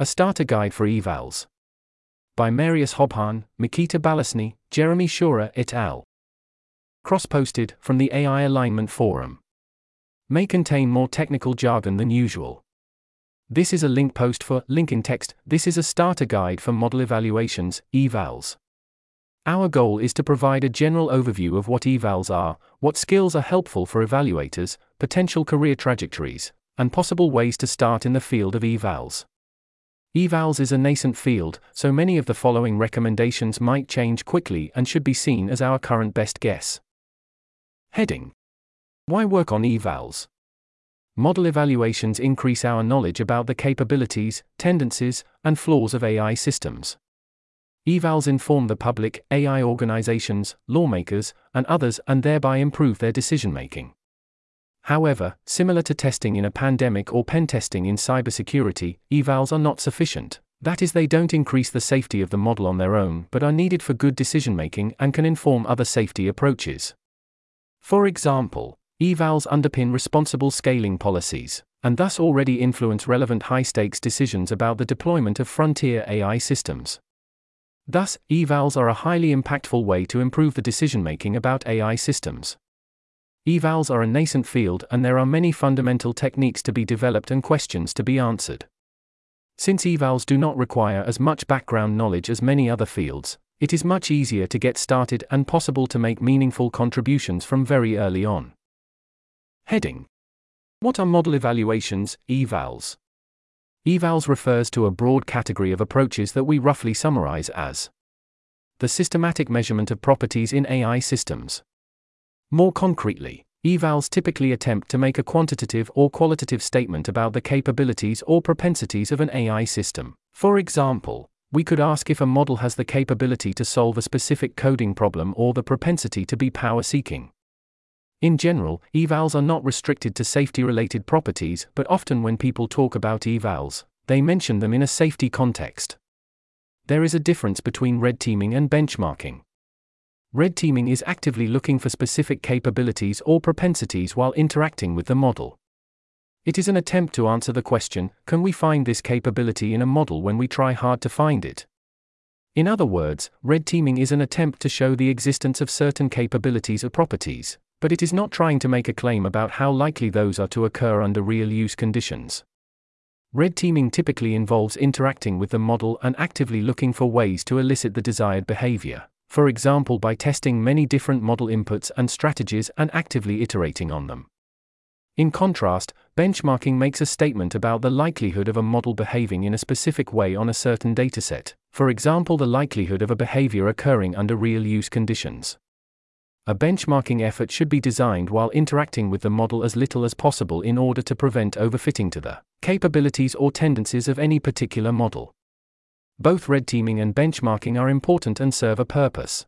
A Starter Guide for Evals. By Marius Hobbhahn, Mikita Balesni, Jérémy Scheurer et al. Cross posted from the AI Alignment Forum. May contain more technical jargon than usual. This is a link post for link in text. This is a starter guide for model evaluations, evals. Our goal is to provide a general overview of what evals are, what skills are helpful for evaluators, potential career trajectories, and possible ways to start in the field of evals. Evals is a nascent field, so many of the following recommendations might change quickly and should be seen as our current best guess. Heading Why work on evals? Model evaluations increase our knowledge about the capabilities, tendencies, and flaws of AI systems. Evals inform the public, AI organizations, lawmakers, and others and thereby improve their decision making. However, similar to testing in a pandemic or pen testing in cybersecurity, evals are not sufficient. That is, they don't increase the safety of the model on their own, but are needed for good decision making and can inform other safety approaches. For example, evals underpin responsible scaling policies, and thus already influence relevant high stakes decisions about the deployment of frontier AI systems. Thus, evals are a highly impactful way to improve the decision making about AI systems. Evals are a nascent field and there are many fundamental techniques to be developed and questions to be answered. Since evals do not require as much background knowledge as many other fields, it is much easier to get started and possible to make meaningful contributions from very early on. Heading What are model evaluations, evals? Evals refers to a broad category of approaches that we roughly summarize as the systematic measurement of properties in AI systems. More concretely, evals typically attempt to make a quantitative or qualitative statement about the capabilities or propensities of an AI system. For example, we could ask if a model has the capability to solve a specific coding problem or the propensity to be power seeking. In general, evals are not restricted to safety related properties, but often when people talk about evals, they mention them in a safety context. There is a difference between red teaming and benchmarking. Red teaming is actively looking for specific capabilities or propensities while interacting with the model. It is an attempt to answer the question can we find this capability in a model when we try hard to find it? In other words, red teaming is an attempt to show the existence of certain capabilities or properties, but it is not trying to make a claim about how likely those are to occur under real use conditions. Red teaming typically involves interacting with the model and actively looking for ways to elicit the desired behavior, for example, by testing many different model inputs and strategies and actively iterating on them. In contrast, benchmarking makes a statement about the likelihood of a model behaving in a specific way on a certain dataset, for example, the likelihood of a behavior occurring under real use conditions. A benchmarking effort should be designed while interacting with the model as little as possible in order to prevent overfitting to the capabilities or tendencies of any particular model. Both red teaming and benchmarking are important and serve a purpose.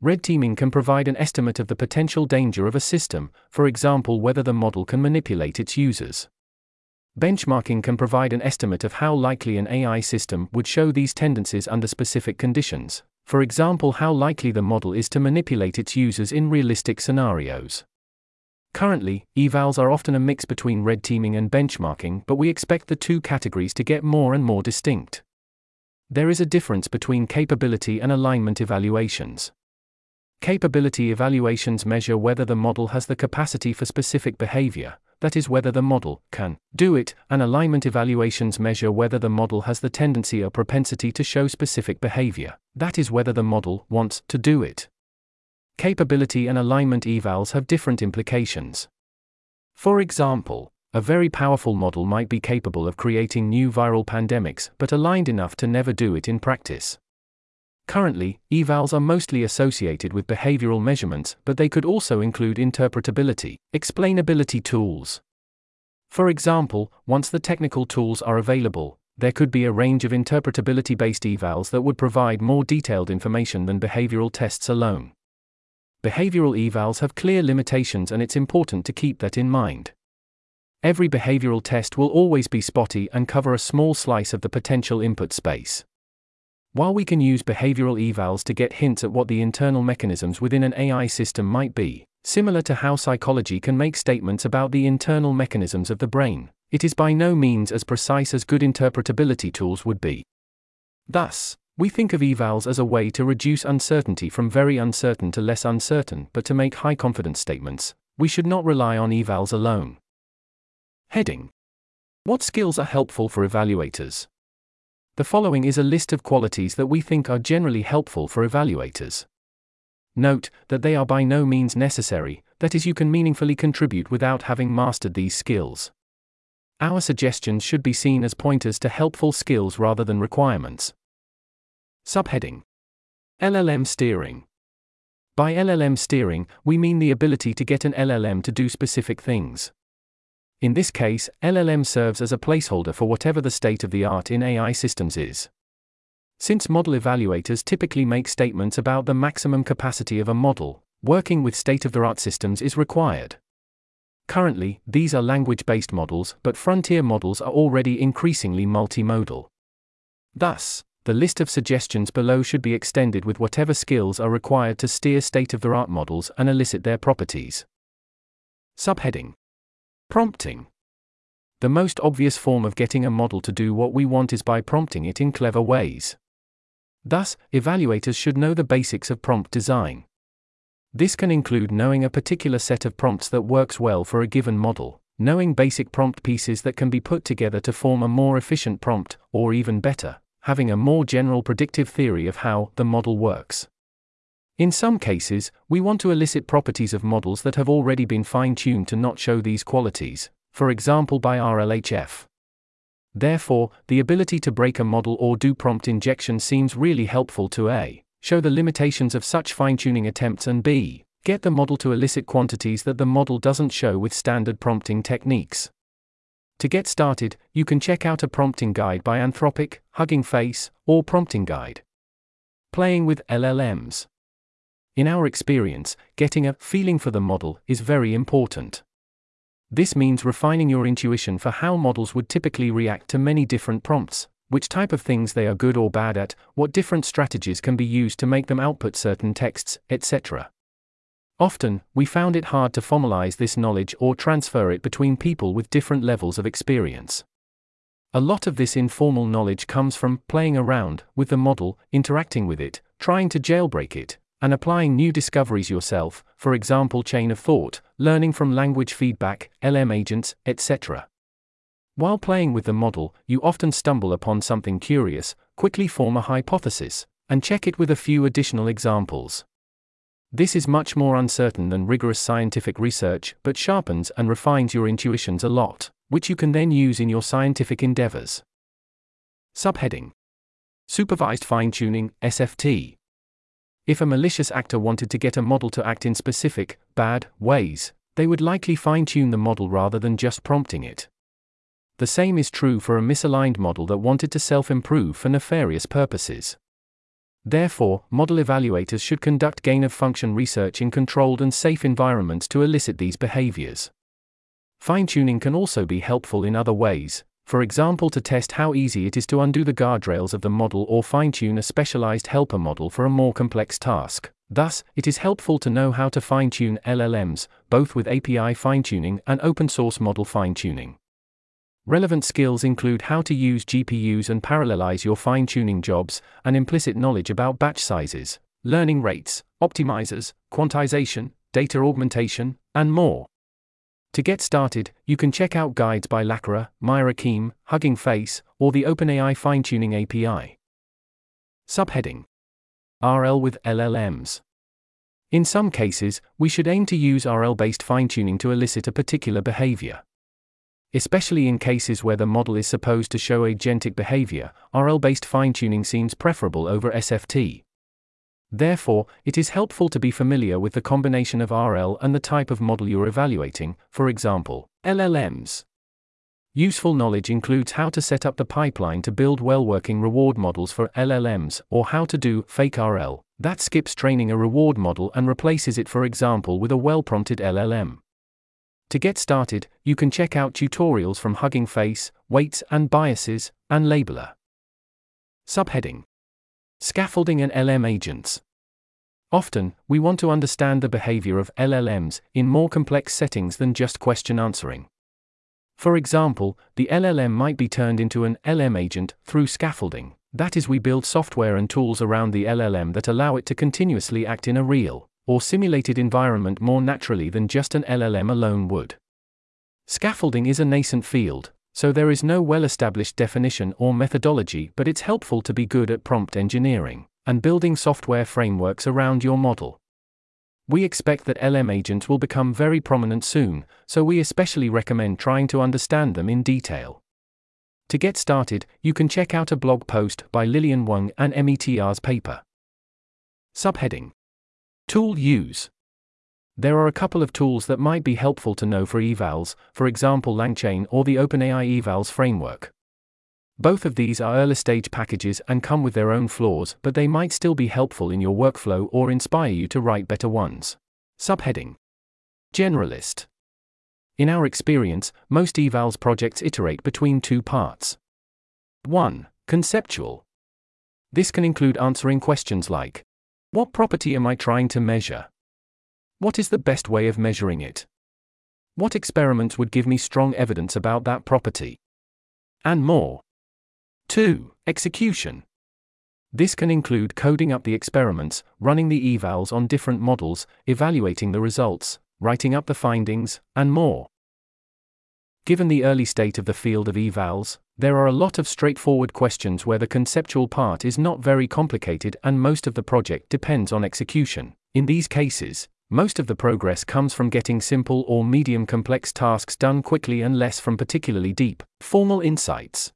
Red teaming can provide an estimate of the potential danger of a system, for example, whether the model can manipulate its users. Benchmarking can provide an estimate of how likely an AI system would show these tendencies under specific conditions, for example, how likely the model is to manipulate its users in realistic scenarios. Currently, evals are often a mix between red teaming and benchmarking, but we expect the two categories to get more and more distinct. There is a difference between capability and alignment evaluations. Capability evaluations measure whether the model has the capacity for specific behavior, that is, whether the model can do it, and alignment evaluations measure whether the model has the tendency or propensity to show specific behavior, that is, whether the model wants to do it. Capability and alignment evals have different implications. For example, a very powerful model might be capable of creating new viral pandemics but aligned enough to never do it in practice. Currently, evals are mostly associated with behavioral measurements, but they could also include interpretability, explainability tools. For example, once the technical tools are available, there could be a range of interpretability based evals that would provide more detailed information than behavioral tests alone. Behavioral evals have clear limitations, and it's important to keep that in mind. Every behavioral test will always be spotty and cover a small slice of the potential input space. While we can use behavioral evals to get hints at what the internal mechanisms within an AI system might be, similar to how psychology can make statements about the internal mechanisms of the brain, it is by no means as precise as good interpretability tools would be. Thus, we think of evals as a way to reduce uncertainty from very uncertain to less uncertain, but to make high confidence statements, we should not rely on evals alone. Heading What skills are helpful for evaluators? The following is a list of qualities that we think are generally helpful for evaluators. Note that they are by no means necessary, that is, you can meaningfully contribute without having mastered these skills. Our suggestions should be seen as pointers to helpful skills rather than requirements. Subheading LLM steering. By LLM steering, we mean the ability to get an LLM to do specific things. In this case, LLM serves as a placeholder for whatever the state of the art in AI systems is. Since model evaluators typically make statements about the maximum capacity of a model, working with state of the art systems is required. Currently, these are language based models, but frontier models are already increasingly multimodal. Thus, the list of suggestions below should be extended with whatever skills are required to steer state of the art models and elicit their properties. Subheading Prompting The most obvious form of getting a model to do what we want is by prompting it in clever ways. Thus, evaluators should know the basics of prompt design. This can include knowing a particular set of prompts that works well for a given model, knowing basic prompt pieces that can be put together to form a more efficient prompt, or even better, having a more general predictive theory of how the model works. In some cases, we want to elicit properties of models that have already been fine tuned to not show these qualities, for example by RLHF. Therefore, the ability to break a model or do prompt injection seems really helpful to A. Show the limitations of such fine tuning attempts and B. Get the model to elicit quantities that the model doesn't show with standard prompting techniques. To get started, you can check out a prompting guide by Anthropic, Hugging Face, or Prompting Guide. Playing with LLMs. In our experience, getting a feeling for the model is very important. This means refining your intuition for how models would typically react to many different prompts, which type of things they are good or bad at, what different strategies can be used to make them output certain texts, etc. Often, we found it hard to formalize this knowledge or transfer it between people with different levels of experience. A lot of this informal knowledge comes from playing around with the model, interacting with it, trying to jailbreak it, and applying new discoveries yourself, for example, chain of thought, learning from language feedback, LM agents, etc. While playing with the model, you often stumble upon something curious, quickly form a hypothesis, and check it with a few additional examples. This is much more uncertain than rigorous scientific research, but sharpens and refines your intuitions a lot, which you can then use in your scientific endeavors. Subheading Supervised Fine Tuning, SFT. If a malicious actor wanted to get a model to act in specific, bad, ways, they would likely fine tune the model rather than just prompting it. The same is true for a misaligned model that wanted to self improve for nefarious purposes. Therefore, model evaluators should conduct gain of function research in controlled and safe environments to elicit these behaviors. Fine tuning can also be helpful in other ways, for example, to test how easy it is to undo the guardrails of the model or fine tune a specialized helper model for a more complex task. Thus, it is helpful to know how to fine tune LLMs, both with API fine tuning and open source model fine tuning. Relevant skills include how to use GPUs and parallelize your fine tuning jobs, and implicit knowledge about batch sizes, learning rates, optimizers, quantization, data augmentation, and more. To get started, you can check out guides by Lakra, Myra Keem, Hugging Face, or the OpenAI Fine Tuning API. Subheading RL with LLMs. In some cases, we should aim to use RL based fine tuning to elicit a particular behavior. Especially in cases where the model is supposed to show agentic behavior, RL based fine tuning seems preferable over SFT. Therefore, it is helpful to be familiar with the combination of RL and the type of model you're evaluating, for example, LLMs. Useful knowledge includes how to set up the pipeline to build well working reward models for LLMs, or how to do fake RL, that skips training a reward model and replaces it, for example, with a well prompted LLM. To get started, you can check out tutorials from Hugging Face, Weights and Biases, and Labeler. Subheading Scaffolding and LM agents. Often, we want to understand the behavior of LLMs in more complex settings than just question answering. For example, the LLM might be turned into an LM agent through scaffolding. That is, we build software and tools around the LLM that allow it to continuously act in a real or simulated environment more naturally than just an LLM alone would. Scaffolding is a nascent field, so there is no well established definition or methodology, but it's helpful to be good at prompt engineering and building software frameworks around your model. We expect that LM agents will become very prominent soon, so we especially recommend trying to understand them in detail. To get started, you can check out a blog post by Lilian Weng and METR's paper. Subheading Tool Use there are a couple of tools that might be helpful to know for evals, for example LangChain or the OpenAI evals framework. Both of these are early stage packages and come with their own flaws, but they might still be helpful in your workflow or inspire you to write better ones. Subheading Generalist In our experience, most evals projects iterate between two parts. 1. Conceptual. This can include answering questions like What property am I trying to measure? What is the best way of measuring it? What experiments would give me strong evidence about that property? And more. 2. Execution. This can include coding up the experiments, running the evals on different models, evaluating the results, writing up the findings, and more. Given the early state of the field of evals, there are a lot of straightforward questions where the conceptual part is not very complicated and most of the project depends on execution. In these cases, most of the progress comes from getting simple or medium complex tasks done quickly and less from particularly deep, formal insights.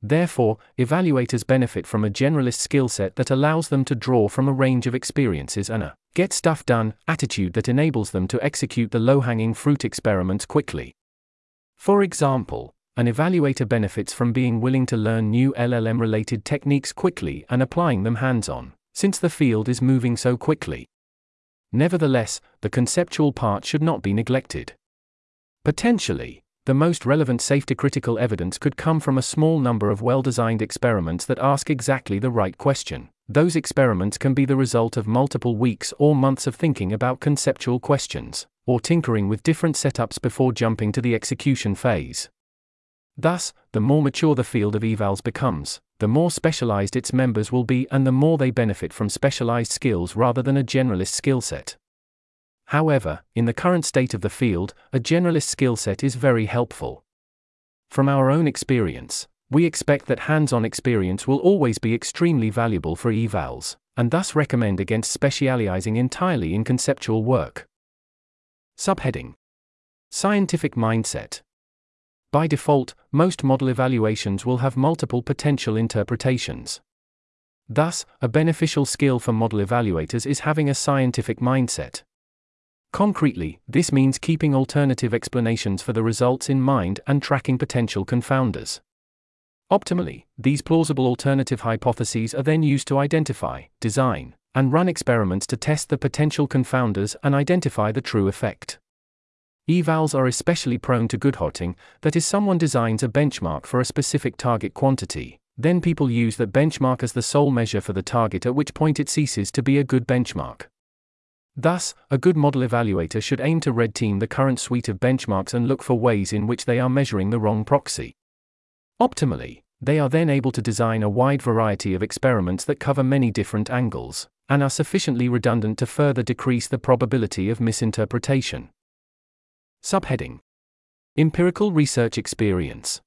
Therefore, evaluators benefit from a generalist skill set that allows them to draw from a range of experiences and a get stuff done attitude that enables them to execute the low hanging fruit experiments quickly. For example, an evaluator benefits from being willing to learn new LLM related techniques quickly and applying them hands on, since the field is moving so quickly. Nevertheless, the conceptual part should not be neglected. Potentially, the most relevant safety critical evidence could come from a small number of well designed experiments that ask exactly the right question. Those experiments can be the result of multiple weeks or months of thinking about conceptual questions, or tinkering with different setups before jumping to the execution phase. Thus, the more mature the field of evals becomes, the more specialized its members will be and the more they benefit from specialized skills rather than a generalist skill set. However, in the current state of the field, a generalist skill set is very helpful. From our own experience, we expect that hands on experience will always be extremely valuable for evals, and thus recommend against specializing entirely in conceptual work. Subheading Scientific Mindset by default, most model evaluations will have multiple potential interpretations. Thus, a beneficial skill for model evaluators is having a scientific mindset. Concretely, this means keeping alternative explanations for the results in mind and tracking potential confounders. Optimally, these plausible alternative hypotheses are then used to identify, design, and run experiments to test the potential confounders and identify the true effect. Evals are especially prone to Goodharting, that is, someone designs a benchmark for a specific target quantity, then people use that benchmark as the sole measure for the target, at which point it ceases to be a good benchmark. Thus, a good model evaluator should aim to red team the current suite of benchmarks and look for ways in which they are measuring the wrong proxy. Optimally, they are then able to design a wide variety of experiments that cover many different angles, and are sufficiently redundant to further decrease the probability of misinterpretation. Subheading Empirical Research Experience.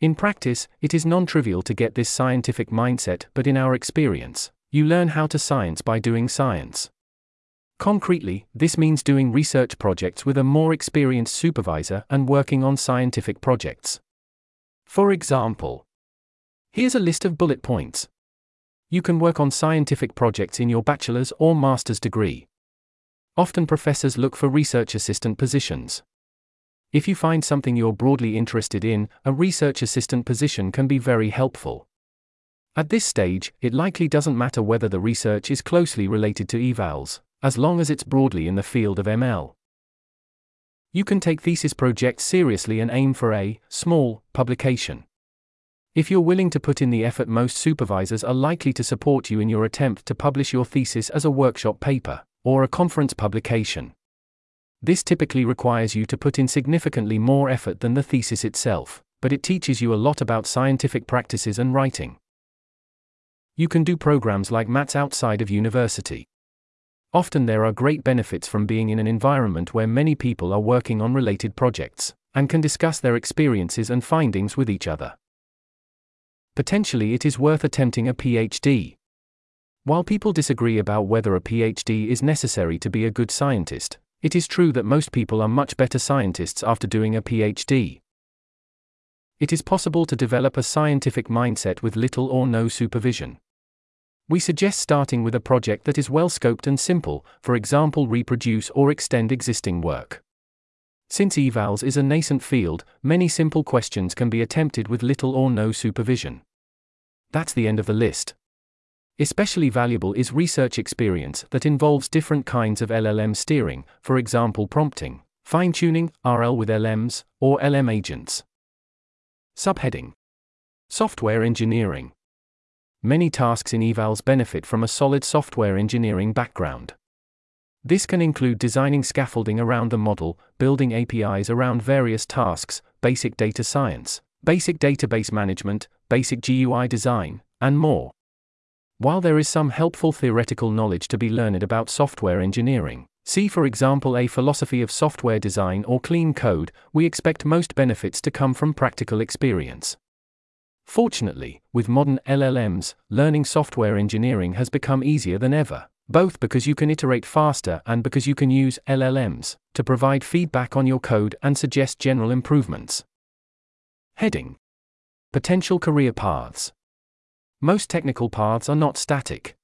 In practice, it is non trivial to get this scientific mindset, but in our experience, you learn how to science by doing science. Concretely, this means doing research projects with a more experienced supervisor and working on scientific projects. For example, here's a list of bullet points. You can work on scientific projects in your bachelor's or master's degree. Often professors look for research assistant positions. If you find something you're broadly interested in, a research assistant position can be very helpful. At this stage, it likely doesn't matter whether the research is closely related to evals, as long as it's broadly in the field of ML. You can take thesis projects seriously and aim for a small publication. If you're willing to put in the effort, most supervisors are likely to support you in your attempt to publish your thesis as a workshop paper or a conference publication. This typically requires you to put in significantly more effort than the thesis itself, but it teaches you a lot about scientific practices and writing. You can do programs like MATS outside of university. Often there are great benefits from being in an environment where many people are working on related projects, and can discuss their experiences and findings with each other. Potentially, it is worth attempting a PhD. While people disagree about whether a PhD is necessary to be a good scientist, it is true that most people are much better scientists after doing a PhD. It is possible to develop a scientific mindset with little or no supervision. We suggest starting with a project that is well scoped and simple, for example, reproduce or extend existing work. Since evals is a nascent field, many simple questions can be attempted with little or no supervision. That's the end of the list. Especially valuable is research experience that involves different kinds of LLM steering, for example, prompting, fine tuning, RL with LMs, or LM agents. Subheading Software Engineering Many tasks in evals benefit from a solid software engineering background. This can include designing scaffolding around the model, building APIs around various tasks, basic data science, basic database management, basic GUI design, and more. While there is some helpful theoretical knowledge to be learned about software engineering, see for example a philosophy of software design or clean code, we expect most benefits to come from practical experience. Fortunately, with modern LLMs, learning software engineering has become easier than ever, both because you can iterate faster and because you can use LLMs to provide feedback on your code and suggest general improvements. Heading Potential career paths. Most technical paths are not static.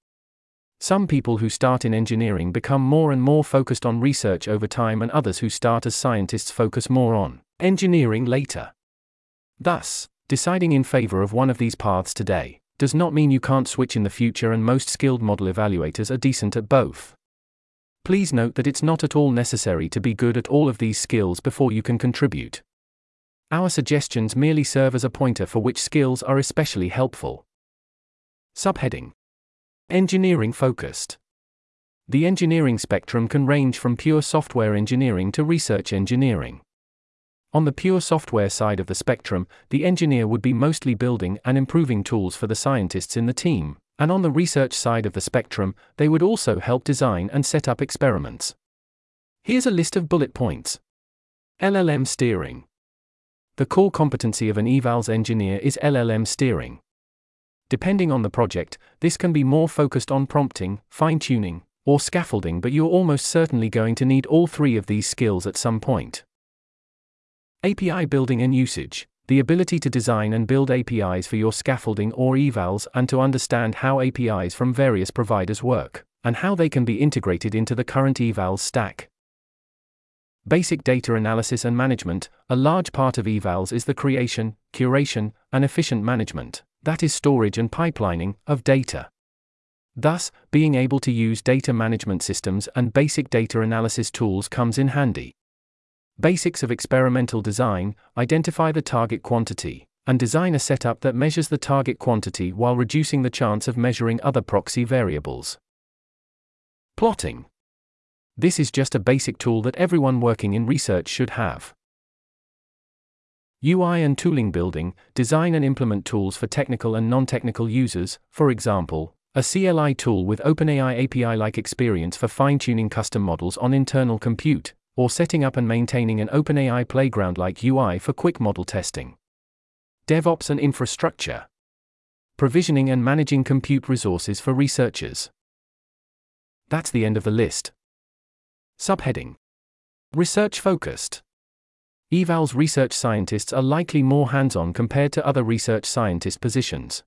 Some people who start in engineering become more and more focused on research over time, and others who start as scientists focus more on engineering later. Thus, Deciding in favor of one of these paths today does not mean you can't switch in the future, and most skilled model evaluators are decent at both. Please note that it's not at all necessary to be good at all of these skills before you can contribute. Our suggestions merely serve as a pointer for which skills are especially helpful. Subheading Engineering focused. The engineering spectrum can range from pure software engineering to research engineering. On the pure software side of the spectrum, the engineer would be mostly building and improving tools for the scientists in the team, and on the research side of the spectrum, they would also help design and set up experiments. Here's a list of bullet points LLM steering. The core competency of an evals engineer is LLM steering. Depending on the project, this can be more focused on prompting, fine tuning, or scaffolding, but you're almost certainly going to need all three of these skills at some point. API building and usage the ability to design and build APIs for your scaffolding or evals and to understand how APIs from various providers work, and how they can be integrated into the current evals stack. Basic data analysis and management a large part of evals is the creation, curation, and efficient management, that is, storage and pipelining, of data. Thus, being able to use data management systems and basic data analysis tools comes in handy. Basics of experimental design identify the target quantity, and design a setup that measures the target quantity while reducing the chance of measuring other proxy variables. Plotting. This is just a basic tool that everyone working in research should have. UI and tooling building, design and implement tools for technical and non technical users, for example, a CLI tool with OpenAI API like experience for fine tuning custom models on internal compute, or setting up and maintaining an OpenAI playground like UI for quick model testing. DevOps and infrastructure. Provisioning and managing compute resources for researchers. That's the end of the list. Subheading Research focused. Evals research scientists are likely more hands on compared to other research scientist positions.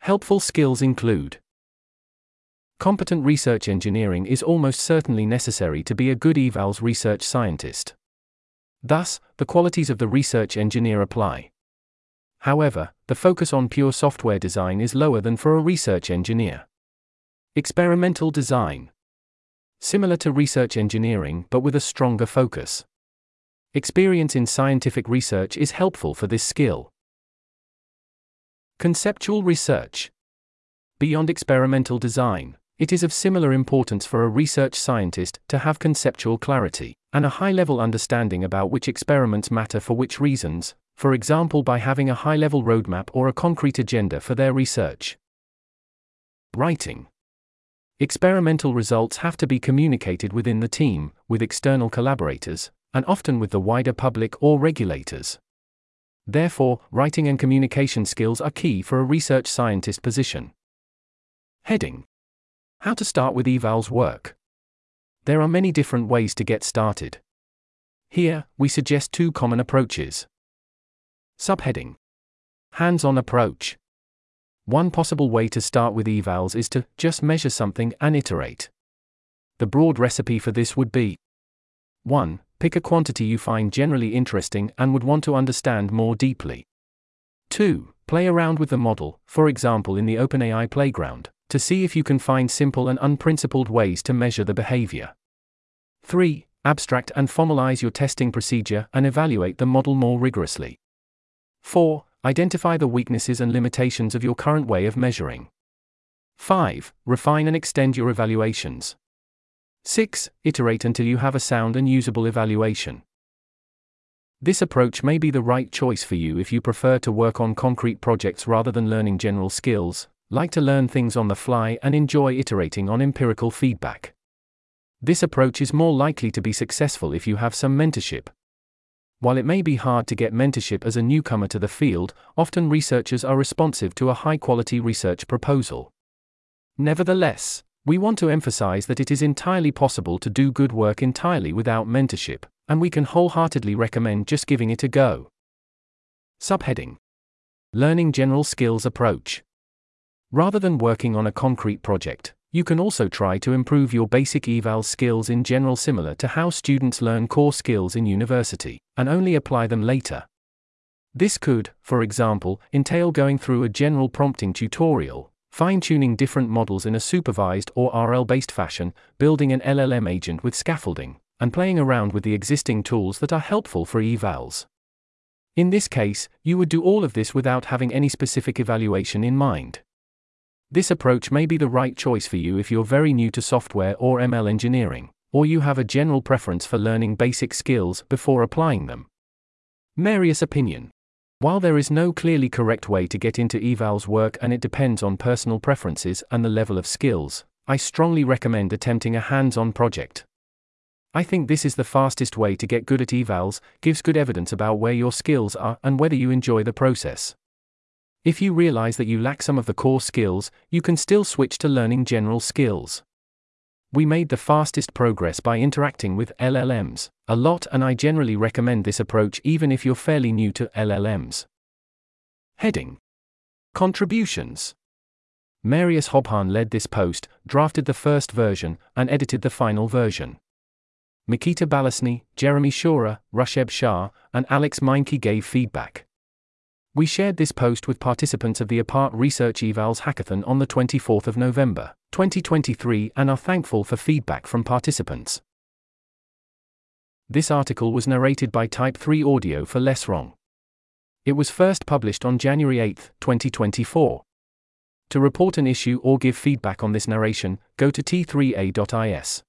Helpful skills include Competent research engineering is almost certainly necessary to be a good evals research scientist. Thus, the qualities of the research engineer apply. However, the focus on pure software design is lower than for a research engineer. Experimental design. Similar to research engineering but with a stronger focus. Experience in scientific research is helpful for this skill. Conceptual research. Beyond experimental design, It is of similar importance for a research scientist to have conceptual clarity and a high level understanding about which experiments matter for which reasons, for example, by having a high level roadmap or a concrete agenda for their research. Writing Experimental results have to be communicated within the team, with external collaborators, and often with the wider public or regulators. Therefore, writing and communication skills are key for a research scientist position. Heading How to start with evals work. There are many different ways to get started. Here, we suggest two common approaches. Subheading Hands on approach. One possible way to start with evals is to just measure something and iterate. The broad recipe for this would be 1. Pick a quantity you find generally interesting and would want to understand more deeply. 2. Play around with the model, for example in the OpenAI playground, to see if you can find simple and unprincipled ways to measure the behavior. 3. Abstract and formalize your testing procedure and evaluate the model more rigorously. 4. Identify the weaknesses and limitations of your current way of measuring. 5. Refine and extend your evaluations. 6. Iterate until you have a sound and usable evaluation. This approach may be the right choice for you if you prefer to work on concrete projects rather than learning general skills, like to learn things on the fly and enjoy iterating on empirical feedback. This approach is more likely to be successful if you have some mentorship, while it may be hard to get mentorship as a newcomer to the field, often researchers are responsive to a high quality research proposal. Nevertheless, we want to emphasize that it is entirely possible to do good work entirely without mentorship, and we can wholeheartedly recommend just giving it a go. Subheading Learning General Skills Approach. Rather than working on a concrete project, you can also try to improve your basic eval skills in general, similar to how students learn core skills in university, and only apply them later. This could, for example, entail going through a general prompting tutorial, fine tuning different models in a supervised or RL based fashion, building an LLM agent with scaffolding, and playing around with the existing tools that are helpful for evals. In this case, you would do all of this without having any specific evaluation in mind. This approach may be the right choice for you if you're very new to software or ML engineering, or you have a general preference for learning basic skills before applying them. Marius opinion. While there is no clearly correct way to get into evals work and it depends on personal preferences and the level of skills, I strongly recommend attempting a hands on project. I think this is the fastest way to get good at evals, gives good evidence about where your skills are and whether you enjoy the process. If you realize that you lack some of the core skills, you can still switch to learning general skills. We made the fastest progress by interacting with LLMs a lot, and I generally recommend this approach even if you're fairly new to LLMs. Heading Contributions Marius Hobbhahn led this post, drafted the first version, and edited the final version. Mikita Balesni, Jérémy Scheurer, Rusheb Shah, and Alex Meinke gave feedback. We shared this post with participants of the APART Research Evals Hackathon on the 24th of November, 2023 and are thankful for feedback from participants. This article was narrated by Type 3 Audio for Less Wrong. It was first published on January 8, 2024. To report an issue or give feedback on this narration, go to t3a.is.